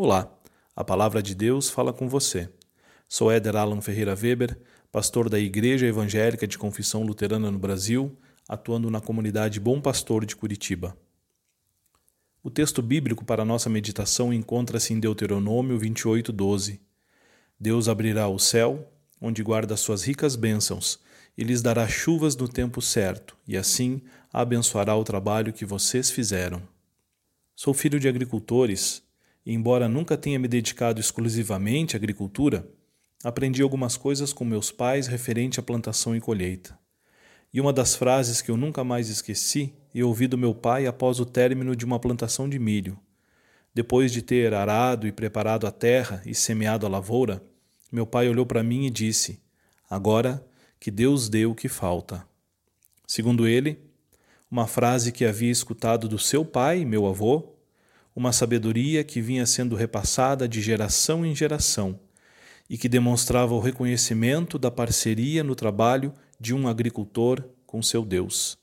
Olá, a palavra de Deus fala com você. Sou Éder Alan Ferreira Weber, pastor da Igreja Evangélica de Confissão Luterana no Brasil, atuando na comunidade Bom Pastor de Curitiba. O texto bíblico para nossa meditação encontra-se em Deuteronômio 28, 12. Deus abrirá o céu, onde guarda suas ricas bênçãos, e lhes dará chuvas no tempo certo, e assim abençoará o trabalho que vocês fizeram. Sou filho de agricultores embora nunca tenha me dedicado exclusivamente à agricultura, aprendi algumas coisas com meus pais referente à plantação e colheita. E uma das frases que eu nunca mais esqueci e ouvi do meu pai após o término de uma plantação de milho. Depois de ter arado e preparado a terra e semeado a lavoura, meu pai olhou para mim e disse: Agora que Deus deu o que falta. Segundo ele, uma frase que havia escutado do seu pai, meu avô, uma sabedoria que vinha sendo repassada de geração em geração e que demonstrava o reconhecimento da parceria no trabalho de um agricultor com seu Deus.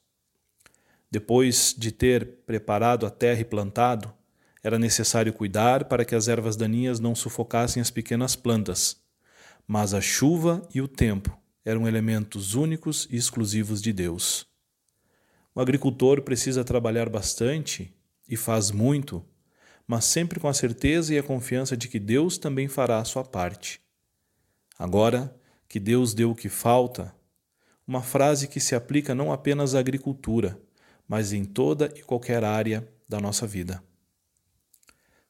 Depois de ter preparado a terra e plantado, era necessário cuidar para que as ervas daninhas não sufocassem as pequenas plantas, mas a chuva e o tempo eram elementos únicos e exclusivos de Deus. O agricultor precisa trabalhar bastante e faz muito mas sempre com a certeza e a confiança de que Deus também fará a sua parte. Agora que Deus deu o que falta, uma frase que se aplica não apenas à agricultura, mas em toda e qualquer área da nossa vida.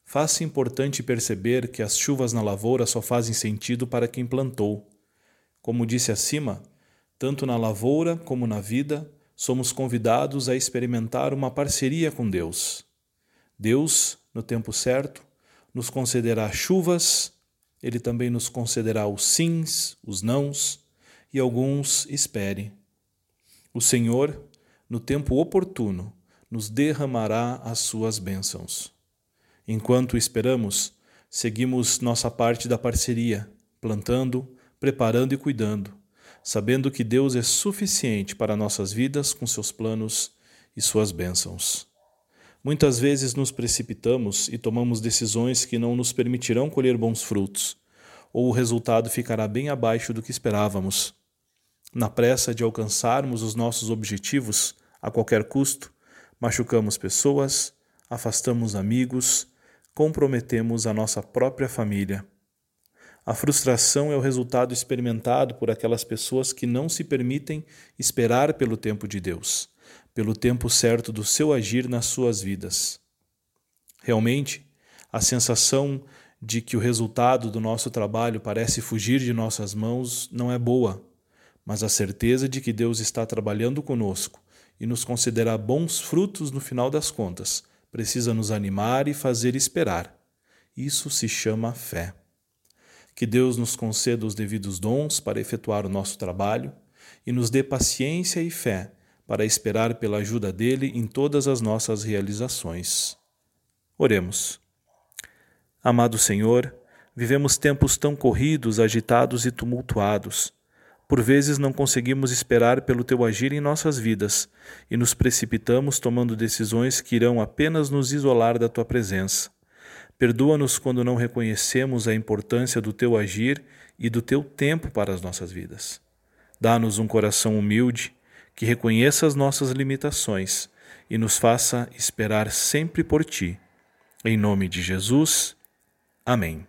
Faz-se importante perceber que as chuvas na lavoura só fazem sentido para quem plantou. Como disse acima, tanto na lavoura como na vida, somos convidados a experimentar uma parceria com Deus. Deus no tempo certo, nos concederá chuvas, ele também nos concederá os sims, os nãos, e alguns espere. O Senhor, no tempo oportuno, nos derramará as suas bênçãos. Enquanto esperamos, seguimos nossa parte da parceria, plantando, preparando e cuidando, sabendo que Deus é suficiente para nossas vidas com seus planos e suas bênçãos. Muitas vezes nos precipitamos e tomamos decisões que não nos permitirão colher bons frutos, ou o resultado ficará bem abaixo do que esperávamos. Na pressa de alcançarmos os nossos objetivos a qualquer custo, machucamos pessoas, afastamos amigos, comprometemos a nossa própria família. A frustração é o resultado experimentado por aquelas pessoas que não se permitem esperar pelo tempo de Deus pelo tempo certo do seu agir nas suas vidas. Realmente, a sensação de que o resultado do nosso trabalho parece fugir de nossas mãos não é boa, mas a certeza de que Deus está trabalhando conosco e nos concederá bons frutos no final das contas precisa nos animar e fazer esperar. Isso se chama fé. Que Deus nos conceda os devidos dons para efetuar o nosso trabalho e nos dê paciência e fé para esperar pela ajuda dele em todas as nossas realizações. Oremos. Amado Senhor, vivemos tempos tão corridos, agitados e tumultuados. Por vezes não conseguimos esperar pelo teu agir em nossas vidas e nos precipitamos tomando decisões que irão apenas nos isolar da tua presença. Perdoa-nos quando não reconhecemos a importância do teu agir e do teu tempo para as nossas vidas. Dá-nos um coração humilde que reconheça as nossas limitações e nos faça esperar sempre por Ti. Em nome de Jesus. Amém.